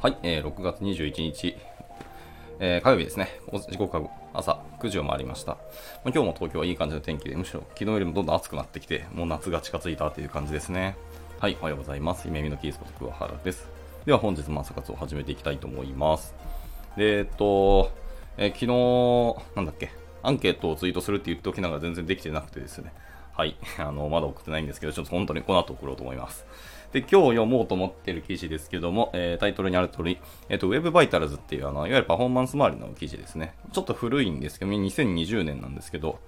はい、えー6月21日、えー火曜日ですね。時刻は朝9時を回りました。まあ今日も東京はいい感じの天気で、むしろ昨日よりもどんどん暑くなってきて、もう夏が近づいたという感じですね。はい、おはようございます。夢見のキースこと桑原です。では本日も朝活を始めていきたいと思います。で、えっと、えー昨日、なんだっけ、アンケートをツイートするって言っておきながら全然できてなくてですね。はい、あの、まだ送ってないんですけど、ちょっと本当にこの後送ろうと思います。で、今日読もうと思ってる記事ですけども、えータイトルにある通り、えっ、と、Web Vitals っていう、あの、いわゆるパフォーマンス周りの記事ですね。ちょっと古いんですけど、2020年なんですけど、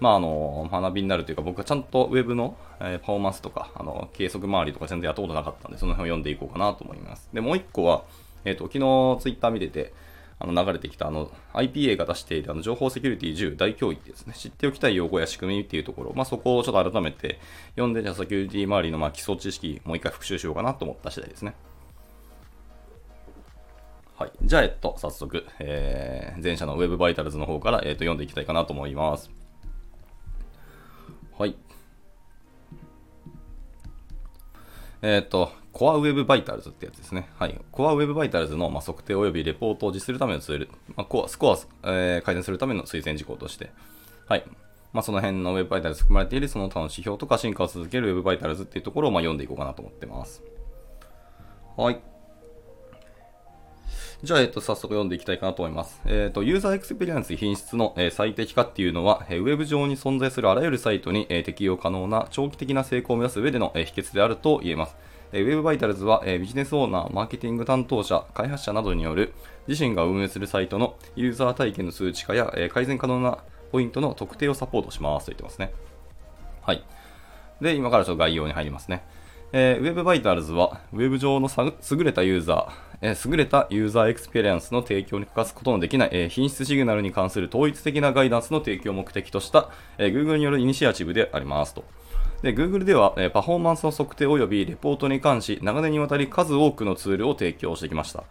まあ、あの、学びになるというか、僕はちゃんと Web の、えーパフォーマンスとか、あの、計測周りとか全然やったことなかったんで、その辺を読んでいこうかなと思います。で、もう一個は、えっ、と、昨日 Twitter 見てて、あの流れてきたあの IPA が出しているあの情報セキュリティ10大教育ですね。知っておきたい用語や仕組みっていうところ、まあ、そこをちょっと改めて読んで、じゃあセキュリティ周りのま基礎知識、もう一回復習しようかなと思った次第ですね。はい。じゃあ、えっと、早速、えー前者の Web バイタルズの方から、えっと、読んでいきたいかなと思います。えっ、と、コアウェブバイタルズってやつですね。はい。コアウェブバイタルズの、まあ、測定及びレポートを実施するためのツール、まあ、コアスコア、えー改善するための推薦事項として、はい。まあ、その辺の Web Vitals 含まれているその他の指標とか進化を続ける Web Vitals っていうところを、まあ、読んでいこうかなと思ってます。はい。じゃあ、えっと、早速読んでいきたいかなと思います。えっと、ユーザーエクスペリエンス品質の、えー最適化っていうのは、えーウェブ上に存在するあらゆるサイトに、えー適用可能な長期的な成功を目指す上での、えー秘訣であると言えます。えー、Web Vitals は、えービジネスオーナー、マーケティング担当者、開発者などによる自身が運営するサイトのユーザー体験の数値化や、えー改善可能なポイントの特定をサポートしますと言ってますね。はい。で、今からちょっと概要に入りますね。えー、Web Vitals は、Web 上の優れたユーザー、えー優れたユーザーエクスペリエンスの提供に欠かすことのできない、えー品質シグナルに関する統一的なガイダンスの提供を目的とした、えー Google によるイニシアチブでありますと。で Google では、えパフォーマンスの測定及びレポートに関し、長年にわたり数多くのツールを提供してきました。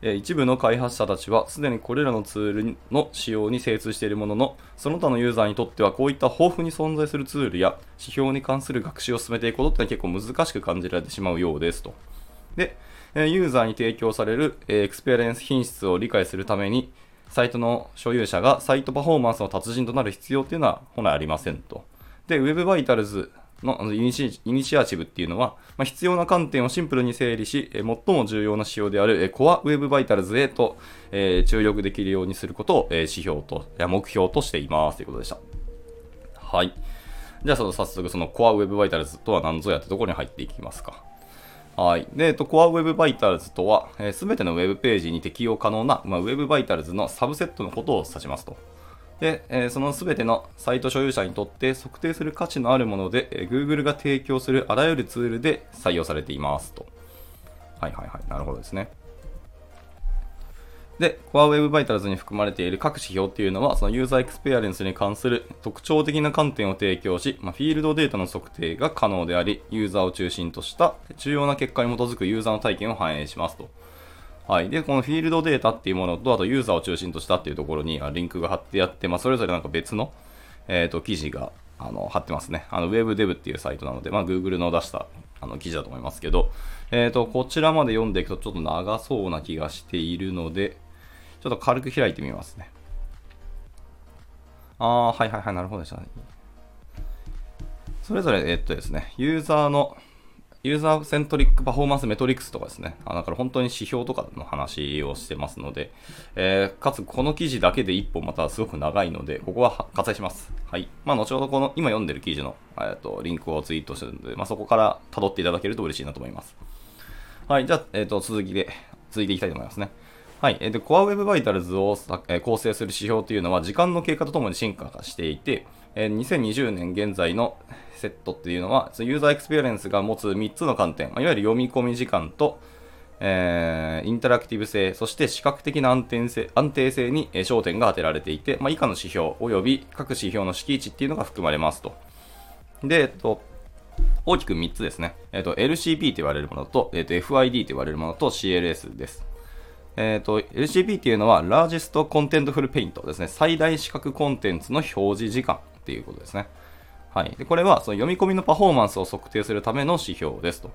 一部の開発者たちはすでにこれらのツールの使用に精通しているものの、その他のユーザーにとってはこういった豊富に存在するツールや指標に関する学習を進めていくことって結構難しく感じられてしまうようですと。で、ユーザーに提供される、エクスペリエンス品質を理解するために、サイトの所有者がサイトパフォーマンスの達人となる必要っていうのは本来ありませんと。で、Web Vitals のあのイニシイニシアチブっていうのは、まあ、必要な観点をシンプルに整理し、え最も重要な指標である、えー Core Web Vitals へと、え注力できるようにすることを、え指標と、いや目標としていますということでした。はい。じゃあ、その早速、その Core Web Vitals とは何ぞやってところに入っていきますか。はい。で、えっと、Core Web Vitals とは、す、えー、ての Web ページに適用可能な、まあ、Web Vitals のサブセットのことを指しますと。で、えそのすべてのサイト所有者にとって測定する価値のあるもので、え Google が提供するあらゆるツールで採用されていますと。はいはいはい。なるほどですね。で、Core Web Vitals に含まれている各指標っていうのは、そのユーザーエクスペリエンスに関する特徴的な観点を提供し、まあ、フィールドデータの測定が可能であり、ユーザーを中心とした重要な結果に基づくユーザーの体験を反映しますと。はい。で、このフィールドデータっていうものと、あとユーザーを中心としたっていうところにリンクが貼ってあって、まあ、それぞれなんか別の、えっ、と、記事が、あの、貼ってますね。あの、WebDev っていうサイトなので、まあ、Google の出した、あの、記事だと思いますけど、えっ、と、こちらまで読んでいくとちょっと長そうな気がしているので、ちょっと軽く開いてみますね。ああ、はいはいはい、なるほどでした。ねそれぞれ、えっとですね、ユーザーの、ユーザーセントリックパフォーマンスメトリックスとかですね、あだから本当に指標とかの話をしてますので、えーかつこの記事だけで1本またすごく長いので、ここは割愛します。はい。まあ、後ほどこの今読んでる記事の、えー、とリンクをツイートしてるので、まあ、そこから辿っていただけると嬉しいなと思います。はい。じゃあ、えっ、と、続きで、続いていきたいと思いますね。はい。えー、で、Core Web Vitals を、えー構成する指標というのは、時間の経過とともに進化していて、え2020年現在のセットっていうのは、ユーザーエクスペリエンスが持つ3つの観点、いわゆる読み込み時間と、えーインタラクティブ性、そして視覚的な安定性安定性に焦点が当てられていて、まあ、以下の指標及び各指標の閾値っていうのが含まれますと。で、えっと、大きく3つですね。えっと、LCP と言われるものと、えっと、FID と言われるものと CLS です。えっと、LCP っていうのは、Largest Contentful Paint ですね。最大視覚コンテンツの表示時間っていうことですね。はい。で、これは、その読み込みのパフォーマンスを測定するための指標ですと。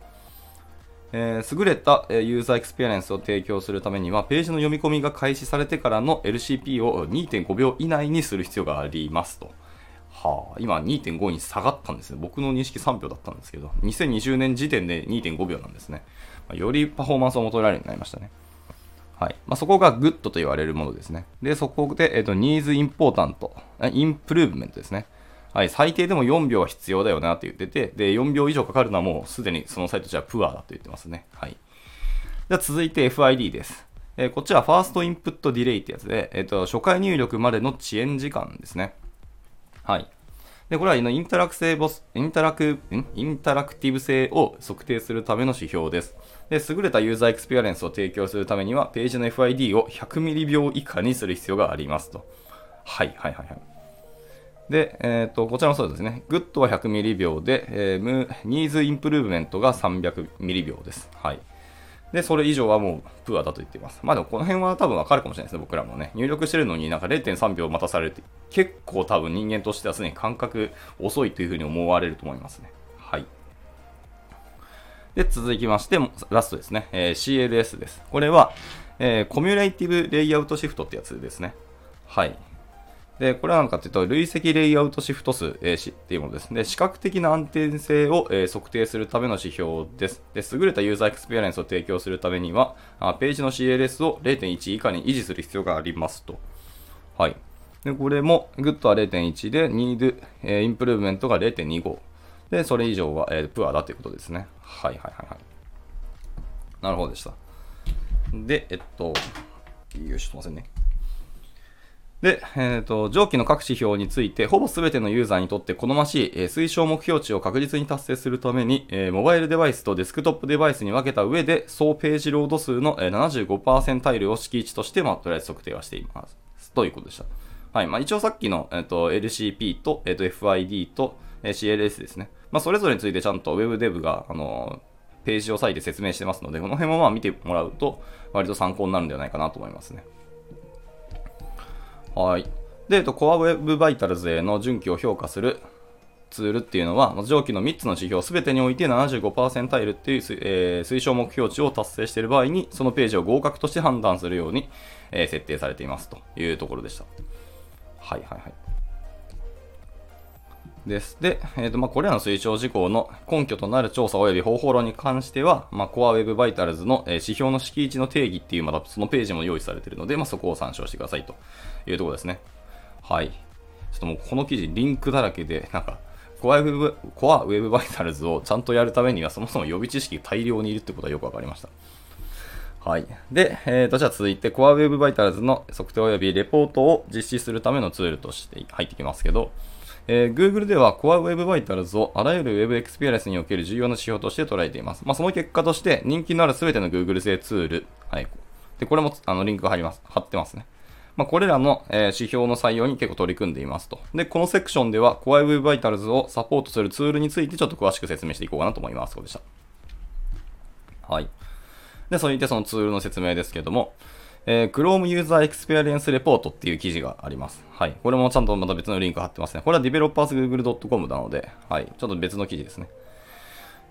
えー、優れたユーザーエクスペリエンスを提供するためには、ページの読み込みが開始されてからの LCP を2.5秒以内にする必要がありますと。はあ、今2.5に下がったんですね。僕の認識3秒だったんですけど、2020年時点で2.5秒なんですね。ま、よりパフォーマンスを求められるようになりましたね。はいまあ、そこがグッドと言われるものですね。で、そこで、えっ、と、 Needs Important、Improvement ですね。はい、最低でも4秒は必要だよなって言ってて、で、4秒以上かかるのはもうすでにそのサイトじゃプアだと言ってますね。はい。じゃ続いて FID です。えー、こっちは First Input Delay ってやつで、えっ、ー、と、初回入力までの遅延時間ですね。はい。で、これはインタラク性ボス、インタラク、インタラクティブ性を測定するための指標です。で、優れたユーザーエクスペリエンスを提供するためには、ページの FID を100ミリ秒以下にする必要がありますと。はい、はい、はい、はい。で、えっ、ー、と、こちらもそうですね。グッドは100ミリ秒で、えー、 Needs Improvement が300ミリ秒です。はい。で、それ以上はもうプアだと言っています。まあでもこの辺は多分わかるかもしれないですね、僕らもね。入力してるのになんか0.3秒待たされるって、結構多分人間としてはすでに感覚遅いというふうに思われると思いますね。はい。で、続きまして、ラストですね。えー、CLS です。これは、えー、 Cumulative Layout Shift ってやつですね。はい。で、これは何かというと、累積レイアウトシフト数、えー、っていうものです。で、視覚的な安定性を、えー、測定するための指標です。で、優れたユーザーエクスペリエンスを提供するためには、あページの CLS を0.1以下に維持する必要がありますと。はい。で、これも、グッドは0.1で、 Need、えー、 Improvement が0.25。で、それ以上は、えー、プアだということですね。はいはいはいはい。なるほどでした。で、えっと、よいしょ、すいませんね。で、えーと、上記の各指標について、ほぼ全てのユーザーにとって好ましい、えー、推奨目標値を確実に達成するために、えー、モバイルデバイスとデスクトップデバイスに分けた上で、総ページロード数の、えー、75パーセンタイルを閾値として、まあ、とりあえず測定はしています。ということでした。はい。まあ、一応さっきの、えーと、LCP と,、えーと、FID と、え、CLS ですね。まあ、それぞれについてちゃんと WebDev が、あの、ページを割いて説明してますので、この辺もまあ見てもらうと、割と参考になるんではないかなと思いますね。はい。で、えっと、Core Web Vitals への準拠を評価するツールっていうのは、上記の3つの指標すべてにおいて75%タイルっていう、えー、推奨目標値を達成している場合に、そのページを合格として判断するように、えー、設定されていますというところでした。はいはいはい。です。で、えーとまあ、これらの推奨事項の根拠となる調査及び方法論に関しては、まあ、Core Web Vitals の、えー、指標の敷地の定義っていう、またそのページも用意されているので、まあ、そこを参照してくださいというところですね。はい。ちょっともうこの記事、リンクだらけで、なんか、Core Web, Vitals をちゃんとやるためには、そもそも予備知識大量にいるってことはよくわかりました。はい。で、えー、と、じゃあ続いて Core Web Vitals の測定及びレポートを実施するためのツールとして入ってきますけど、えー、Google では Core Web Vitals をあらゆる Web Experience における重要な指標として捉えています。まあ、その結果として人気のある全ての Google 製ツール、はい。で、これもあのリンクが貼ります。貼ってますね。まあ、これらの、え、指標の採用に結構取り組んでいますと。で、このセクションでは Core Web Vitals をサポートするツールについてちょっと詳しく説明していこうかなと思います。そうでした。はい。で、そういてそのツールの説明ですけども、えー、Chrome User Experience Report っていう記事があります。はい。これもちゃんとまた別のリンク貼ってますね。これは developersgoogle.com なので、はい。ちょっと別の記事ですね。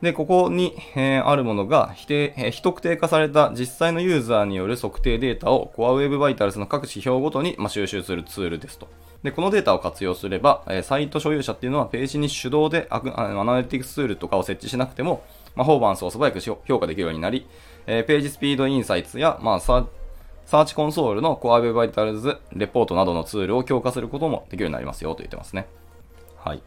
で、ここに、えー、あるものが、否定、えー、非特定化された実際のユーザーによる測定データを Core Web Vitals の各指標ごとに、まあ、収集するツールですと。で、このデータを活用すれば、えー、サイト所有者っていうのはページに手動でアナリティクスツールとかを設置しなくても、まあ、ホーバンスを素早く評価できるようになり、えー、ページスピードインサイツや、まあ、ササーチコンソールの Core Web Vitals レポートなどのツールを強化することもできるようになりますよと言ってますね。はい。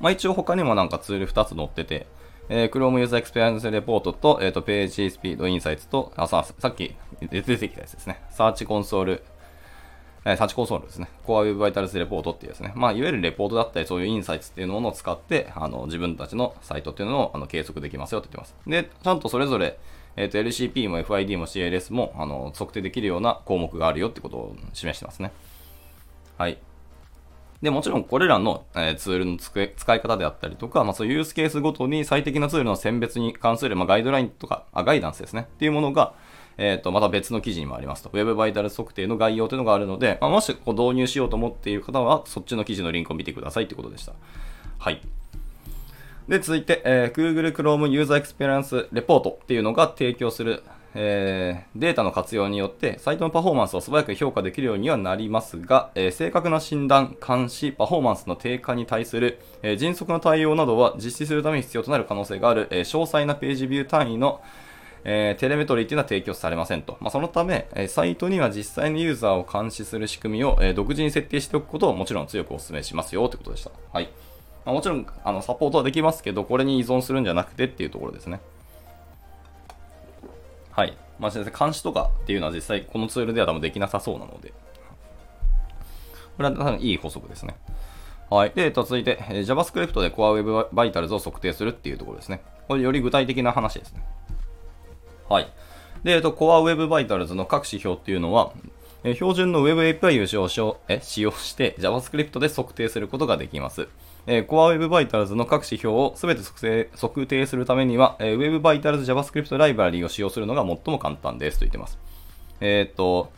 まあ、一応他にもなんかツール2つ載ってて、えー、Chrome User Experience Report と、えっ、ー、と、ページスピードインサイツと、あ、さ、さっき出てきたやつですね。サーチコンソール、えー、サーチコンソールですね。Core Web Vitals Report っていうですね。まあ、いわゆるレポートだったり、そういうインサイツっていうものを使って、あの、自分たちのサイトっていうのをあの計測できますよって言ってます。で、ちゃんとそれぞれ、えっ、ー、と、LCP も FID も CLS も、あの、測定できるような項目があるよってことを示してますね。はい。で、もちろんこれらの、えー、ツールの使い方であったりとか、まあ、そういうユースケースごとに最適なツールの選別に関する、まあ、ガイドラインとか、あ、ガイダンスですね。っていうものが、えっ、ー、と、また別の記事にもありますと。Web バイタル測定の概要というのがあるので、まあ、もしこう導入しようと思っている方は、そっちの記事のリンクを見てくださいってことでした。はい。で、続いて、えー、Google Chrome User Experience Report っていうのが提供する、えー、データの活用によってサイトのパフォーマンスを素早く評価できるようにはなりますが、えー、正確な診断、監視、パフォーマンスの低下に対する、え、迅速な対応などは実施するために必要となる可能性がある、え詳細なページビュー単位のえー、テレメトリーというのは提供されませんと。まあ、そのため、えー、サイトには実際のユーザーを監視する仕組みを、えー、独自に設定しておくことをもちろん強くお勧めしますよということでした。はい。まあ、もちろん、あの、サポートはできますけど、これに依存するんじゃなくてっていうところですね。はい。まあ、先生、監視とかっていうのは実際このツールでは多分できなさそうなので、これは多分いい法則ですね。はい。で、続いて、JavaScript で Core Web Vitals を測定するっていうところですね。これより具体的な話ですね。はい。で、えっと、Core Web Vitals の各指標っていうのは、え標準の Web API を使用え使用して JavaScript で測定することができます。えー、Core Web Vitals の各指標をすべて測定するためには、えー、Web Vitals JavaScript ライブラリを使用するのが最も簡単ですと言ってます。えー、っと、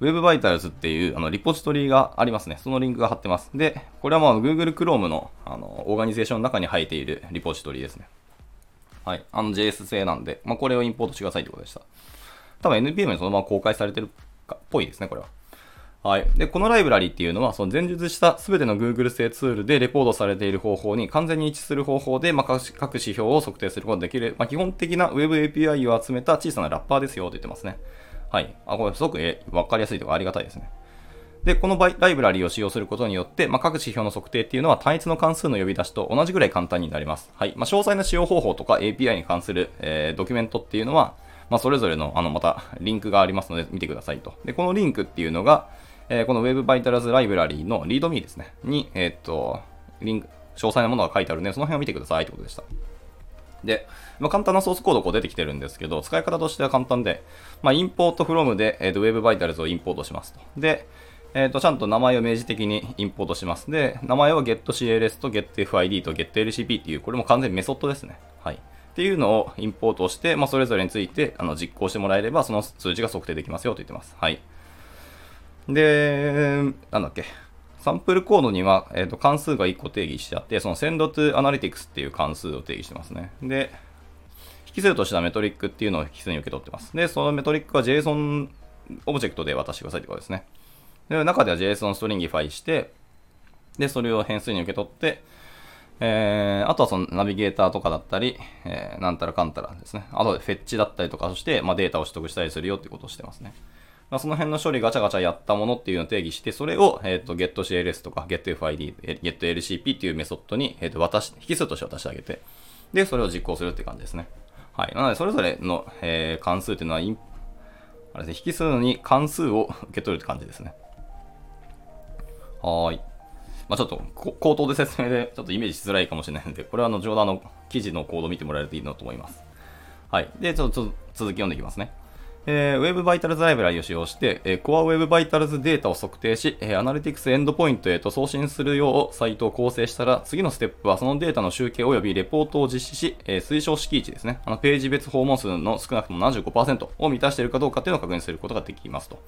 Web Vitals っていうあのリポジトリがありますね。そのリンクが貼ってます。で、これはまあ Google Chrome のあのオーガニゼーションの中に入っているリポジトリですね。はい。あの JS 製なんで、まあ、これをインポートしてくださいってことでした。多分 NPM にそのまま公開されてるっぽいですね、これは。はい。で、このライブラリっていうのは、その前述したすべての Google 製ツールでレポートされている方法に完全に一致する方法で、まあ、各指標を測定することができる、まあ、基本的な Web API を集めた小さなラッパーですよと言ってますね。はい。あ、これすごくえわかりやすいとかありがたいですね。で、このライブラリを使用することによって、まあ、各指標の測定っていうのは単一の関数の呼び出しと同じぐらい簡単になります。はい。まあ、詳細な使用方法とか API に関する、えー、ドキュメントっていうのは、まあ、それぞれの、あの、また、リンクがありますので、見てくださいと。で、このリンクっていうのが、えー、この Web Vitals Library の README ですね、に、えー、っと、リンク、詳細なものが書いてあるので、その辺を見てくださいということでした。で、まあ、簡単なソースコードこう出てきてるんですけど、使い方としては簡単で、まあ、インポートフロムで、えー、と Web Vitals をインポートしますと。で、えっ、ー、と、ちゃんと名前を明示的にインポートします。で、名前は getCLS と getFID と getLCP っていう、これも完全にメソッドですね。はい。っていうのをインポートして、まあ、それぞれについてあの実行してもらえれば、その数値が測定できますよと言ってます。はい。で、なんだっけ。サンプルコードには、えーと、関数が1個定義してあって、その send_to_analytics っていう関数を定義してますね。で、引数としてはメトリックっていうのを引数に受け取ってます。で、そのメトリックは JSON オブジェクトで渡してくださいってことですね。で、中では JSON ストリンギファイして、で、それを変数に受け取って、えー、あとはそのナビゲーターとかだったり、えー、なんたらかんたらですね。あとでフェッチだったりとかして、まあ、データを取得したりするよってことをしてますね。まあ、その辺の処理ガチャガチャやったものっていうのを定義して、それを、えっ、ー、と、getCLS とか getFID、getLCP っていうメソッドに、えっ、ー、と、渡し、引数として渡してあげて、で、それを実行するって感じですね。はい。なので、それぞれの、えー、関数っていうのは、あれですね、引数に関数を 受け取るって感じですね。はい。まあ、ちょっと、口頭で説明でちょっとイメージしづらいかもしれないので、これはあの、上段の記事のコードを見てもらえるといいなと思います。はい。で、ちょっと続き読んでいきますね。えー、Web Vitals ライブラリを使用して、えー、Core Web Vitals データを測定し、えー、Analytics エンドポイントへと送信するようサイトを構成したら、次のステップはそのデータの集計及びレポートを実施し、えー、推奨式値ですね。あのページ別訪問数の少なくとも75%を満たしているかどうかというのを確認することができますと。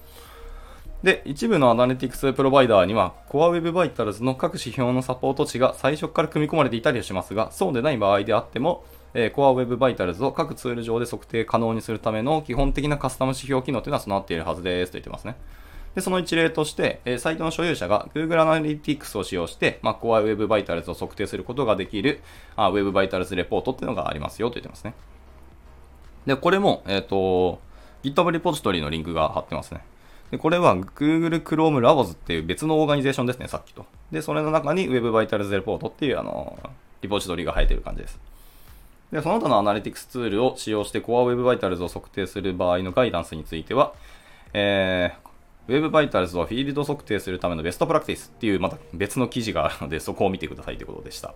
で、一部のアナリティクスプロバイダーには、Core Web Vitals の各指標のサポート値が最初から組み込まれていたりしますが、そうでない場合であっても、えー、Core Web Vitals を各ツール上で測定可能にするための基本的なカスタム指標機能というのは備わっているはずですと言ってますね。で、その一例として、えー、サイトの所有者が Google Analytics を使用して、まあ、Core Web Vitals を測定することができるあ Web Vitals レポートっていうのがありますよと言ってますね。で、これも、えっ、ー、と、GitHub リポジトリのリンクが貼ってますね。で、これは Google Chrome Labs っていう別のオーガニゼーションですね、さっきと。で、それの中に Web Vitals Report っていうあの、リポジトリが入ってる感じです。で、その他のアナリティクスツールを使用して Core Web Vitals を測定する場合のガイダンスについては、えー、Web Vitals をフィールド測定するためのベストプラクティスっていうまた別の記事があるので、そこを見てくださいということでした。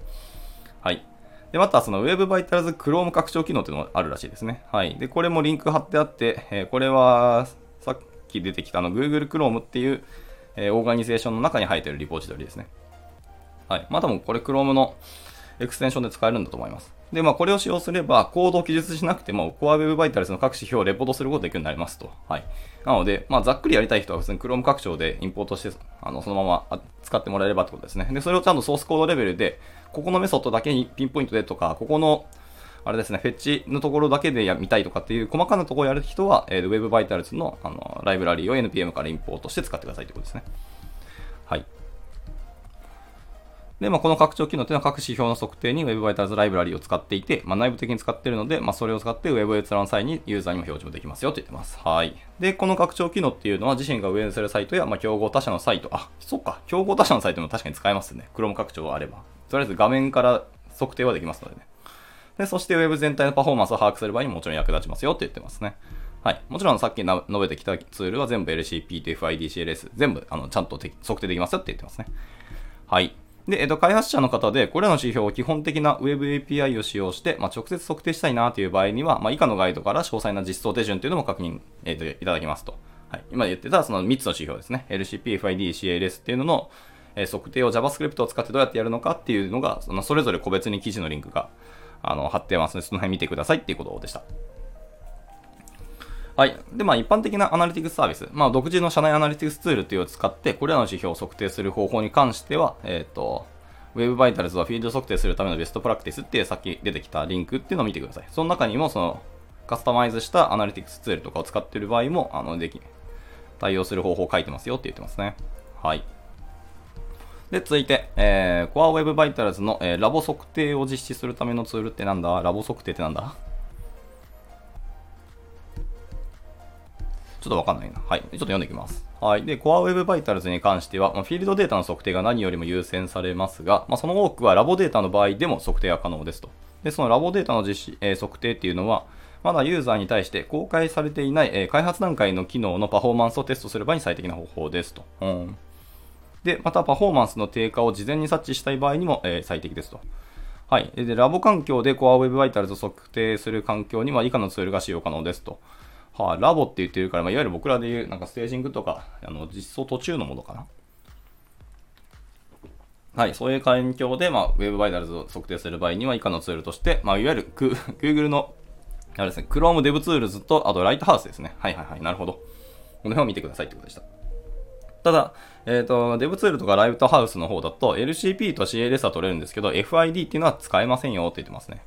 はい。で、また、その Web Vitals Chrome 拡張機能っていうのがあるらしいですね。はい。で、これもリンク貼ってあって、えー、これは、さっき出てきたの Google Chrome っていう、えー、オーガニゼーションの中に入ってるリポジトリですね。はい。まあ多分これ Chrome のエクステンションで使えるんだと思います。で、まあ、これを使用すれば、コードを記述しなくても、Core Web Vitals の各指標をレポートすることができるようになりますと。はい。なので、まあ、ざっくりやりたい人は普通に Chrome 拡張でインポートして、あの、そのまま使ってもらえればってことですね。で、それをちゃんとソースコードレベルで、ここのメソッドだけにピンポイントでとか、ここの、あれですね、フェッチのところだけでや見たいとかっていう細かなところをやる人は、えー、Web Vitals のあのライブラリーを NPM からインポートして使ってくださいということですね。はい。で、まあ、この拡張機能というのは各指標の測定に Web Vitals ライブラリを使っていて、まあ、内部的に使っているので、まあ、それを使って Web 閲覧際にユーザーにも表示もできますよと言ってます。はい。で、この拡張機能っていうのは自身が運営するサイトや、まあ、競合他社のサイト、あ、そっか、競合他社のサイトも確かに使えますね。Chrome 拡張があれば。とりあえず画面から測定はできますのでね。で、そして Web 全体のパフォーマンスを把握する場合にももちろん役立ちますよって言ってますね。はい。もちろんさっき述べてきたツールは全部 LCP、TFID、CLS、全部あのちゃんと測定できますよって言ってますね。はい。で、えっと、開発者の方で、これらの指標を基本的な Web API を使用して、まあ、直接測定したいなという場合には、まあ、以下のガイドから詳細な実装手順というのも確認、えっと、いただきますと。はい。今言ってたその3つの指標ですね。LCP、FID、CLS っていうのの、え、測定を JavaScript を使ってどうやってやるのかっていうのが、そのそれぞれ個別に記事のリンクが、あの、貼ってますので、その辺見てくださいっていうことでした。はい。で、まあ、一般的なアナリティクスサービス、まあ、独自の社内アナリティクスツールというのを使って、これらの指標を測定する方法に関しては、えっ、ー、と、Web Vitals はフィールド測定するためのベストプラクティスっていうさっき出てきたリンクっていうのを見てください。その中にも、その、カスタマイズしたアナリティクスツールとかを使っている場合も、あの、でき、対応する方法を書いてますよって言ってますね。はい。で、続いて、えー、Core Web Vitals の、えー、ラボ測定を実施するためのツールってなんだ？ラボ測定ってなんだ？ちょっとわかんないな。はい。ちょっと読んでいきます。はい。で、Core Web Vitals に関しては、まあ、フィールドデータの測定が何よりも優先されますが、まあ、その多くはラボデータの場合でも測定が可能ですと。で、そのラボデータの実施、えー、測定っていうのは、まだユーザーに対して公開されていない、えー、開発段階の機能のパフォーマンスをテストする場合に最適な方法ですと。うん、で、またパフォーマンスの低下を事前に察知したい場合にも、えー、最適ですと。はい。で、ラボ環境で Core Web Vitals を測定する環境には以下のツールが使用可能ですと。はあ、ラボって言ってるから、まあ、いわゆる僕らで言う、なんかステージングとか、あの実装途中のものかな。はい、そういう環境で、まあ、Web Vitals を測定する場合には以下のツールとして、まあ、いわゆる Google の、あれですね、Chrome DevTools と、あと Lighthouse ですね。はいはいはい、なるほど。この辺を見てくださいってことでした。ただ、えっ、ー、と、DevTool とか Lighthouse の方だと、LCP と CLS は取れるんですけど、FID っていうのは使えませんよって言ってますね。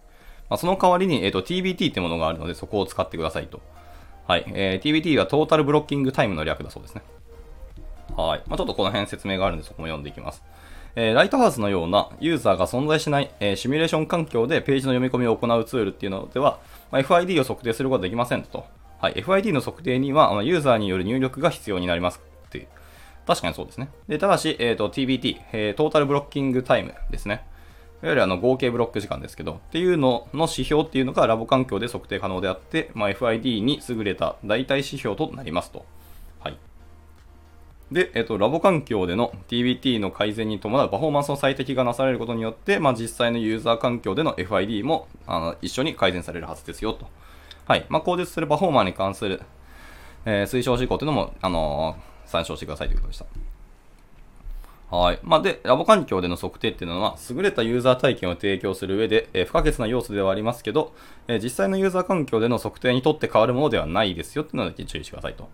まあ、その代わりに、えっ、ー、と、TBT ってものがあるので、そこを使ってくださいと。はい。えー、TBT はトータルブロッキングタイムの略だそうですね。はい。まあ、ちょっとこの辺説明があるんで、そこも読んでいきます。えー、ライトハウスのようなユーザーが存在しない、えー、シミュレーション環境でページの読み込みを行うツールっていうのでは、まあ、FID を測定することができませんと。はい。FID の測定にはま、ユーザーによる入力が必要になりますっていう。確かにそうですね。で、ただし、えっ、ー、と、TBT、えー、トータルブロッキングタイムですね。いわゆるあの合計ブロック時間ですけど、っていうのの指標っていうのがラボ環境で測定可能であって、まあ、FID に優れた代替指標となりますと。はい。で、えっと、ラボ環境での TBT の改善に伴うパフォーマンスの最適がなされることによって、まあ、実際のユーザー環境での FID もあの一緒に改善されるはずですよと。はい。まあ、口述するパフォーマーに関する、えー、推奨事項というのも、あのー、参照してくださいということでした。はい。まあ、で、ラボ環境での測定っていうのは、優れたユーザー体験を提供する上で、えー、不可欠な要素ではありますけど、えー、実際のユーザー環境での測定にとって変わるものではないですよっていうのだけ注意してくださいと。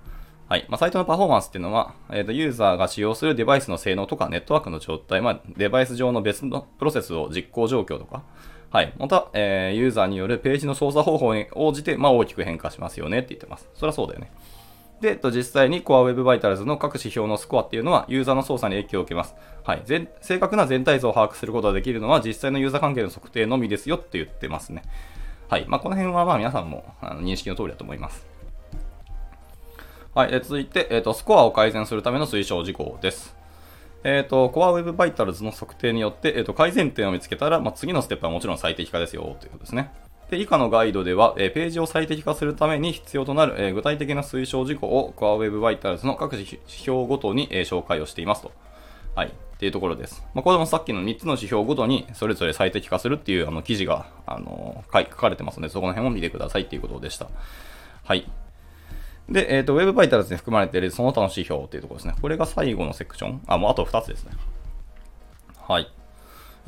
はい。まあ、サイトのパフォーマンスっていうのは、えっ、ー、と、ユーザーが使用するデバイスの性能とか、ネットワークの状態、まあ、デバイス上の別のプロセスを実行状況とか、はい。また、えー、ユーザーによるページの操作方法に応じて、まあ、大きく変化しますよねって言ってます。そりゃそうだよね。で、実際に Core Web Vitals の各指標のスコアっていうのはユーザーの操作に影響を受けます。はい。正確な全体像を把握することができるのは実際のユーザー関係の測定のみですよって言ってますね。はい。まあ、この辺はまあ皆さんもあの認識の通りだと思います。はい。続いて、えっ、ー、と、スコアを改善するための推奨事項です。えっ、ー、と、Core Web Vitals の測定によって、えっ、ー、と、改善点を見つけたら、まあ、次のステップはもちろん最適化ですよということですね。で以下のガイドでは、えページを最適化するために必要となる、え具体的な推奨事項を Core Web Vitals の各指標ごとに、え紹介をしていますと。はい。っていうところです。まあ、これもさっきの3つの指標ごとにそれぞれ最適化するっていうあの記事が、あの書かれてますので、そこの辺を見てくださいっていうことでした。はい。で、えっ、ー、と、Web Vitals に含まれているその他の指標っていうところですね。これが最後のセクション。あ、もうあと2つですね。はい。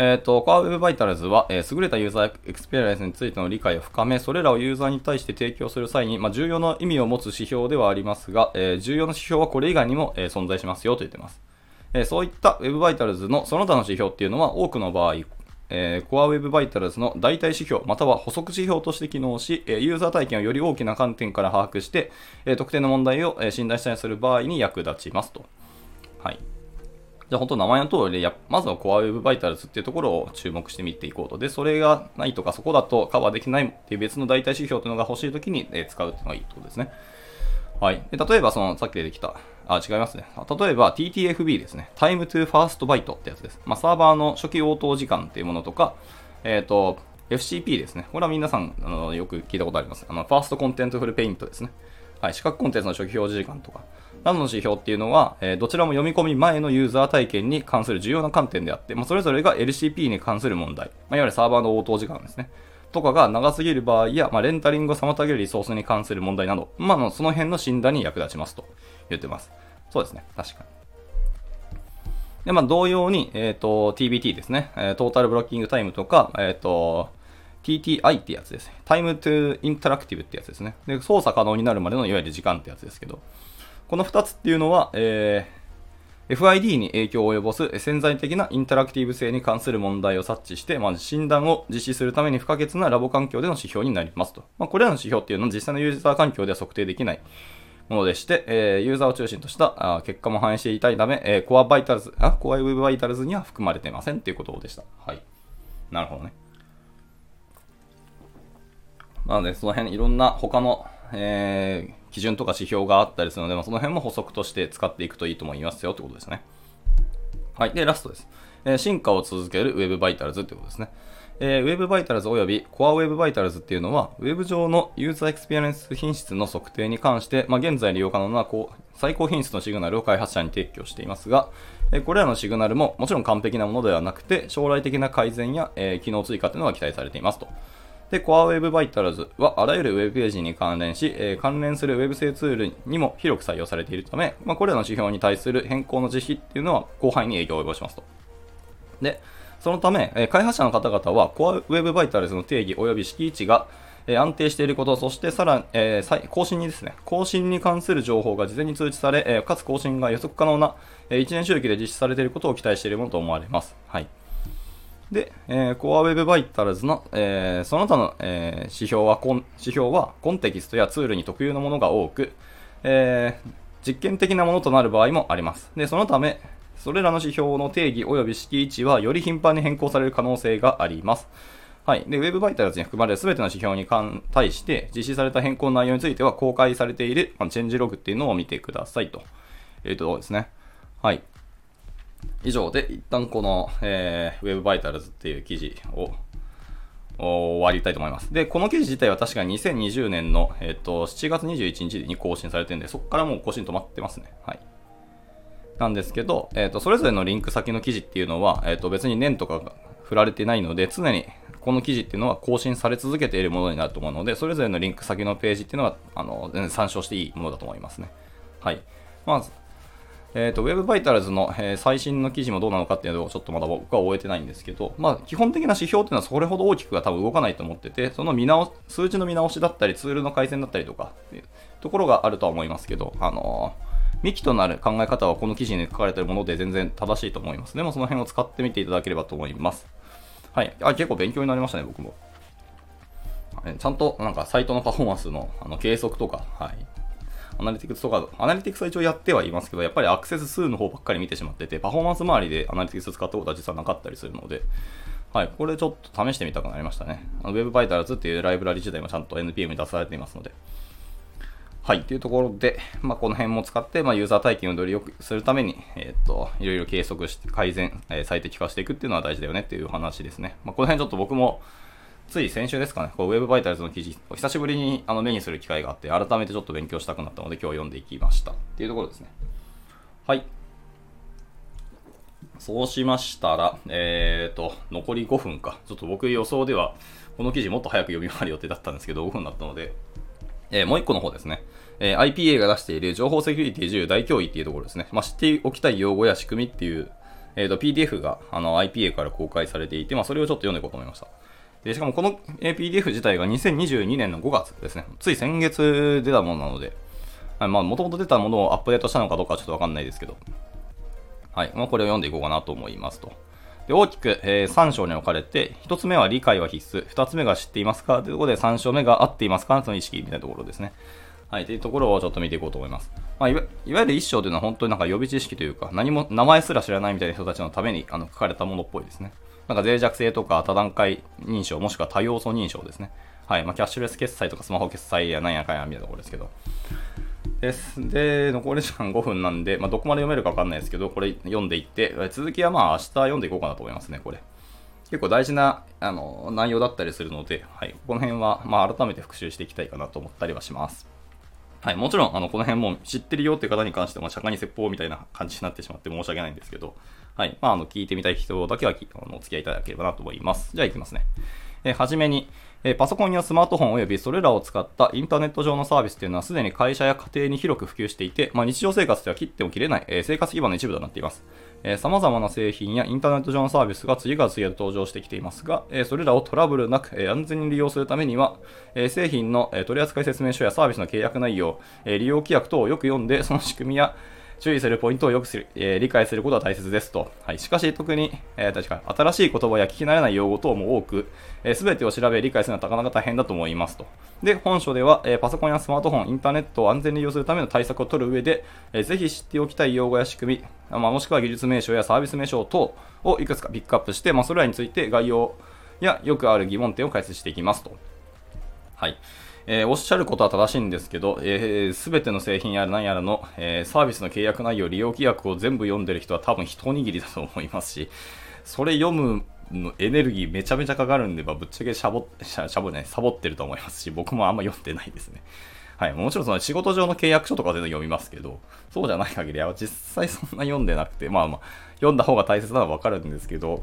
えっ、ー、と、Core Web Vitals は、えー、優れたユーザーエクスペリエンスについての理解を深め、それらをユーザーに対して提供する際に、まあ、重要な意味を持つ指標ではありますが、えー、重要な指標はこれ以外にも、え存在しますよと言ってます。えそういった Web Vitals のその他の指標っていうのは、多くの場合、えー、Core Web Vitals の代替指標または補足指標として機能し、えユーザー体験をより大きな観点から把握して、え特定の問題を、え診断したりする場合に役立ちますと。はい。じゃあ本当名前の通りで、まずは Core Web Vitals っていうところを注目してみていこうと。で、それがないとか、そこだとカバーできないっていう別の代替指標というのが欲しいときに、使うっていうのがいいってことですね。はい。で例えば、その、さっき出てきた、あ、違いますね。例えば TTFB ですね。Time to First Byte ってやつです。まあ、サーバーの初期応答時間っていうものとか、えっ、ー、と、FCP ですね。これは皆さん、あの、よく聞いたことあります。あの、ファーストコンテンツフルペイントですね。はい。視覚コンテンツの初期表示時間とか。などの指標っていうのは、え、どちらも読み込み前のユーザー体験に関する重要な観点であって、ま、それぞれが LCP に関する問題、ま、いわゆるサーバーの応答時間ですね。とかが長すぎる場合や、ま、レンタリングを妨げるリソースに関する問題など、まあ、その辺の診断に役立ちますと言ってます。そうですね。確かに。で、まあ、同様に、えっ、ー、と、TBT ですね。えー、トータルブロッキングタイムとか、えっ、ー、と、TTI ってやつですね。タイムトゥインタラクティブってやつですね。で、操作可能になるまでのいわゆる時間ってやつですけど、この2つっていうのは、えー、FID に影響を及ぼす潜在的なインタラクティブ性に関する問題を察知して、まあ、診断を実施するために不可欠なラボ環境での指標になりますと。まあ、これらの指標っていうのは実際のユーザー環境では測定できないものでして、えー、ユーザーを中心とした結果も反映していたいため、えー、Core Vitals、あ、Core Web Vitals には含まれていませんということでした。はい。なるほどね。なので、その辺いろんな他の、えー、基準とか指標があったりするので、まあ、その辺も補足として使っていくといいと思いますよってことですね。はい。で、ラストです。えー、進化を続ける Web Vitals ってことですね。えー、Web Vitals および Core Web Vitals っていうのは、Web 上のユーザーエクスペリエンス品質の測定に関して、まあ、現在利用可能なこう最高品質のシグナルを開発者に提供していますが、えー、これらのシグナルももちろん完璧なものではなくて、将来的な改善や、えー、機能追加というのが期待されていますと。で、Core Web Vitals はあらゆる Web ページに関連し、えー、関連する Web 製ツールにも広く採用されているため、まあ、これらの指標に対する変更の実施っていうのは広範囲に影響を及ぼしますと。で、そのため、えー、開発者の方々は Core Web Vitals の定義及び敷地が、え、安定していること、そしてさらに、えー、更新にですね、更新に関する情報が事前に通知され、えかつ更新が予測可能な、え1年周期で実施されていることを期待しているものと思われます。はい。で、えー、Core Web Vitals の、えー、その他の、えー、指標はコン、指標はコンテキストやツールに特有のものが多く、えー、実験的なものとなる場合もあります。で、そのため、それらの指標の定義及び敷地はより頻繁に変更される可能性があります。はい。で、Web Vitals に含まれる全ての指標に対して実施された変更の内容については公開されている、まあ、チェンジログっていうのを見てくださいというとですね。はい。以上で一旦この、えー、Web Vitals っていう記事を終わりたいと思います。で、この記事自体は確か2020年の、えっ、と7月21日に更新されてるんで、そこからもう更新止まってますね。はい。なんですけど、えっ、と、それぞれのリンク先の記事っていうのは、えっ、と、別に年とかが振られてないので、常にこの記事っていうのは更新され続けているものになると思うので、それぞれのリンク先のページっていうのは、あの、全然参照していいものだと思いますね。はい。まず、えっ、ー、と、Web Vitals の、えー、最新の記事もどうなのかっていうのをちょっとまだ僕は終えてないんですけど、まあ、基本的な指標っていうのはそれほど大きくは多分動かないと思ってて、その見直数字の見直しだったり、ツールの改善だったりとか、っていうところがあるとは思いますけど、あのー、幹となる考え方はこの記事に書かれているもので全然正しいと思います。でもその辺を使ってみていただければと思います。はい。あ、結構勉強になりましたね、僕も。ちゃんとなんかサイトのパフォーマンスのあの計測とか、はい、アナリティクスとか、アナリティクスは一応やってはいますけど、やっぱりアクセス数の方ばっかり見てしまってて、パフォーマンス周りでアナリティクス使ったことは実はなかったりするので、はい、これちょっと試してみたくなりましたね。あの Web Vitals っていうライブラリ自体もちゃんと NPM に出されていますので。はい、というところで、まあ、この辺も使って、まあ、ユーザー体験をより良くするために、えっ、と、いろいろ計測して、改善、えー、最適化していくっていうのは大事だよねっていう話ですね。まあ、この辺ちょっと僕も、つい先週ですかね、こう Web バイタルズの記事、久しぶりにあの目にする機会があって、改めてちょっと勉強したくなったので、今日読んでいきましたっていうところですね。はい。そうしましたら、えーと、残り5分か。ちょっと僕予想では、この記事もっと早く読み終わる予定だったんですけど、5分だったので、えー、もう1個の方ですね。えー、IPA が出している情報セキュリティ10大脅威っていうところですね。まあ、知っておきたい用語や仕組みっていうえー、と PDF があの IPA から公開されていて、まあ、それをちょっと読んでいこうと思いました。でしかもこの PDF 自体が2022年の5月ですね。つい先月出たものなので、まあ、もともと出たものをアップデートしたのかどうかはちょっとわかんないですけど、はい。まあ、これを読んでいこうかなと思いますと。で大きく、えー、3章に分かれて、1つ目は理解は必須、2つ目が知っていますか？というところで3章目が合っていますか？その意識みたいなところですね。はい、というところをちょっと見ていこうと思います。まあ、いわゆる一章というのは本当になんか予備知識というか、何も名前すら知らないみたいな人たちのためにあの書かれたものっぽいですね。なんか脆弱性とか多段階認証、もしくは多要素認証ですね。はい、まあ、キャッシュレス決済とかスマホ決済やなんやかんやみたいなところですけど。です。で、残り時間5分なんで、まあ、どこまで読めるかわかんないですけど、これ読んでいって、続きはまあ明日読んでいこうかなと思いますね、これ。結構大事なあの内容だったりするので、はい、この辺は、まあ、改めて復習していきたいかなと思ったりはします。はい、もちろん、あの、この辺も知ってるよっていう方に関しては、釈迦に説法みたいな感じになってしまって申し訳ないんですけど、はい、まあ、あの、聞いてみたい人だけはあのお付き合いいただければなと思います。じゃあ、いきますね。えー、はじめに、えー、パソコンやスマートフォン及びそれらを使ったインターネット上のサービスというのはすでに会社や家庭に広く普及していて、まあ、日常生活では切っても切れない、えー、生活基盤の一部となっています。さまざまな製品やインターネット上のサービスが次々と登場してきていますが、え、それらをトラブルなく、え、安全に利用するためには、え、製品の、え取扱説明書やサービスの契約内容、え利用規約等をよく読んで、その仕組みや注意するポイントをよくする、えー、理解することは大切ですと。はい、しかし、特に、えー、確か新しい言葉や聞き慣れない用語等も多く、す、え、べ、てを調べ、理解するのはなかなか大変だと思いますと。で、本書では、えー、パソコンやスマートフォン、インターネットを安全に利用するための対策を取る上で、えー、ぜひ知っておきたい用語や仕組み、まあ、もしくは技術名称やサービス名称等をいくつかピックアップして、まあ、それらについて概要やよくある疑問点を解説していきますと。はい。えー、おっしゃることは正しいんですけど、す、えー、べ、ての製品やら何やらの、えー、サービスの契約内容、利用規約を全部読んでる人は多分一握りだと思いますし、それ読むのエネルギーめちゃめちゃかかるんで、まあ、ぶっちゃけしゃぼ、しゃしゃぼね、サボってると思いますし、僕もあんま読んでないですね。はい。もちろんその仕事上の契約書とか全然読みますけど、そうじゃない限りは実際そんな読んでなくて、まあまあ、読んだ方が大切なのはわかるんですけど、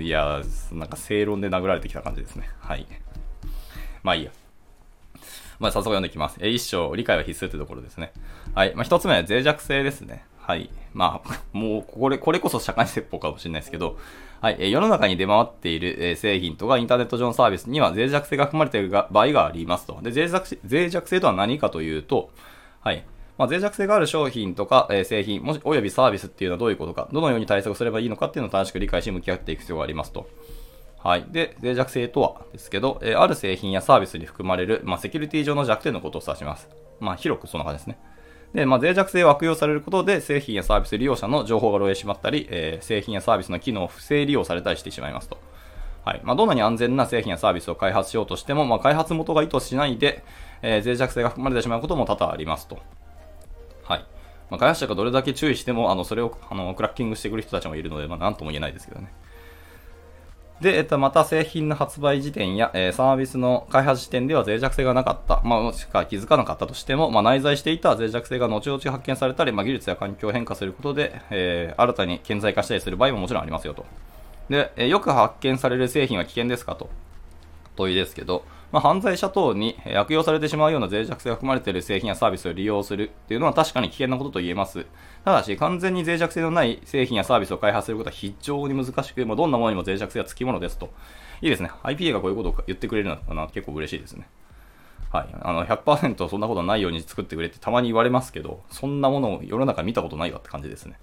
いや、なんか正論で殴られてきた感じですね。はい。まあいいや。まあ、早速読んでいきます。え一章、理解は必須というところですね。はい。まあ、一つ目は脆弱性ですね。はい。まあ、もう、これ、これこそ社会説法かもしれないですけど、はい。え世の中に出回っている、え製品とかインターネット上のサービスには脆弱性が含まれている場合がありますと。で、脆弱、脆弱性とは何かというと、はい。まあ、脆弱性がある商品とか、え製品、もし、およびサービスっていうのはどういうことか、どのように対策すればいいのかっていうのを正しく理解し向き合っていく必要がありますと。はい。で、脆弱性とはですけど、え、ある製品やサービスに含まれる、まあ、セキュリティ上の弱点のことを指します。まあ、広くそんな感じですね。で、まあ、脆弱性を悪用されることで、製品やサービス利用者の情報が漏洩しまったり、えー、製品やサービスの機能を不正利用されたりしてしまいますと。はい。まあ、どんなに安全な製品やサービスを開発しようとしても、まあ、開発元が意図しないで、えー、脆弱性が含まれてしまうことも多々ありますと。はい。まあ、開発者がどれだけ注意しても、あの、それを、あの、クラッキングしてくる人たちもいるので、まあ、なんとも言えないですけどね。で、えっと、また製品の発売時点や、えー、サービスの開発時点では脆弱性がなかった、まあ、もしくは気づかなかったとしても、まあ、内在していた脆弱性が後々発見されたり、まあ、技術や環境を変化することで、えー、新たに顕在化したりする場合ももちろんありますよと。で、え、よく発見される製品は危険ですかと。問いですけど、まあ、犯罪者等に悪用されてしまうような脆弱性が含まれている製品やサービスを利用するっていうのは確かに危険なことと言えます。ただし、完全に脆弱性のない製品やサービスを開発することは非常に難しく、まあ、どんなものにも脆弱性はつきものですと。いいですね。IPA がこういうことを言ってくれるのは結構嬉しいですね。はい。あの、100%そんなことないように作ってくれってたまに言われますけど、そんなものを世の中見たことないわって感じですね。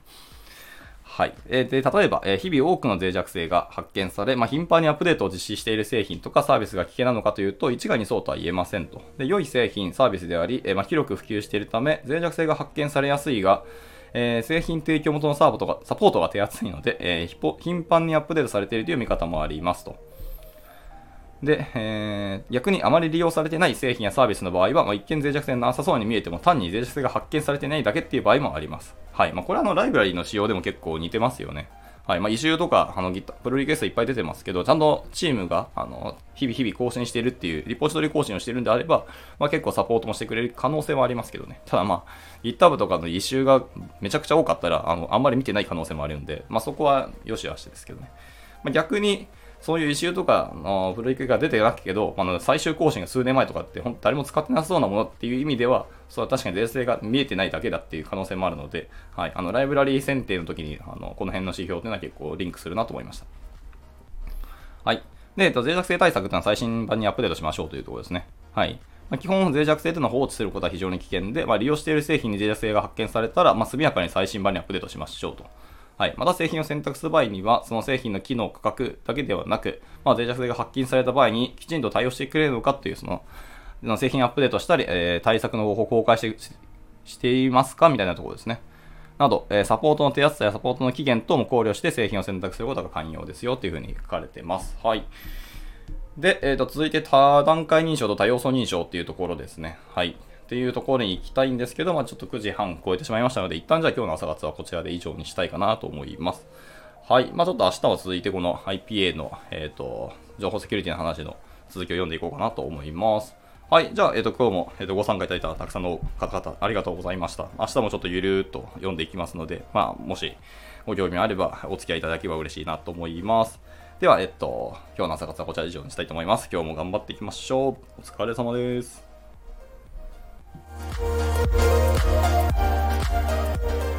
はい。えー、で、例えば、え、日々多くの脆弱性が発見され、まあ、頻繁にアップデートを実施している製品とかサービスが危険なのかというと、一概にそうとは言えませんと。で、良い製品、サービスであり、え、まあ、広く普及しているため、脆弱性が発見されやすいが、え製品提供元のサーボとかサポートが手厚いので、え頻繁にアップデートされているという見方もありますと。で、えー、逆にあまり利用されてない製品やサービスの場合は、まあ、一見脆弱性なさそうに見えても単に脆弱性が発見されてないだけっていう場合もあります。はい。まあ、これはあのライブラリの仕様でも結構似てますよね。はい。まあ、異臭とか、あの、ギタプロリクエストいっぱい出てますけど、ちゃんとチームが、あの、日々日々更新してるっていう、リポジトリ更新をしてるんであれば、まあ、結構サポートもしてくれる可能性はありますけどね。ただまあ、GitHub とかの異臭がめちゃくちゃ多かったら、あの、あんまり見てない可能性もあるんで、まあ、そこは良し悪しですけどね。まあ、逆に、そういう異臭とかの古いが出てなくけど、あの最終更新が数年前とかって、ほん誰も使ってなさそうなものっていう意味では、それは確かに税制が見えてないだけだっていう可能性もあるので、はい、あのライブラリー選定の時にあのこの辺の指標っていうのは結構リンクするなと思いました。はい。で、えっと、脆弱性対策っていうのは最新版にアップデートしましょうというところですね。はい。まあ、基本、脆弱性というのは放置することは非常に危険で、まあ、利用している製品に脆弱性が発見されたら、まあ、速やかに最新版にアップデートしましょうと。はい。また製品を選択する場合には、その製品の機能、価格だけではなく、まあ、脆弱性が発見された場合にきちんと対応してくれるのかという、その、製品アップデートしたり、えー、対策の方法を公開してしていますかみたいなところですね。など、えー、サポートの手厚さやサポートの期限等も考慮して製品を選択することが寛容ですよというふうに書かれてます。はい。で、えー、と続いて多段階認証と多要素認証っていうところですね。はい。っていうところに行きたいんですけど、まあ、ちょっと9時半超えてしまいましたので、一旦じゃあ今日の朝活はこちらで以上にしたいかなと思います。はい。まあ、ちょっと明日は続いてこの IPA の、えっ、ー、と、情報セキュリティの話の続きを読んでいこうかなと思います。はい。じゃあ、えっ、ー、と、今日も、えっ、ー、と、ご参加いただいたたくさんの方々、ありがとうございました。明日もちょっとゆるーっと読んでいきますので、まあ、もしご興味あればお付き合いいただければ嬉しいなと思います。では、えっと、今日の朝活はこちら以上にしたいと思います。今日も頑張っていきましょう。お疲れ様です。thank you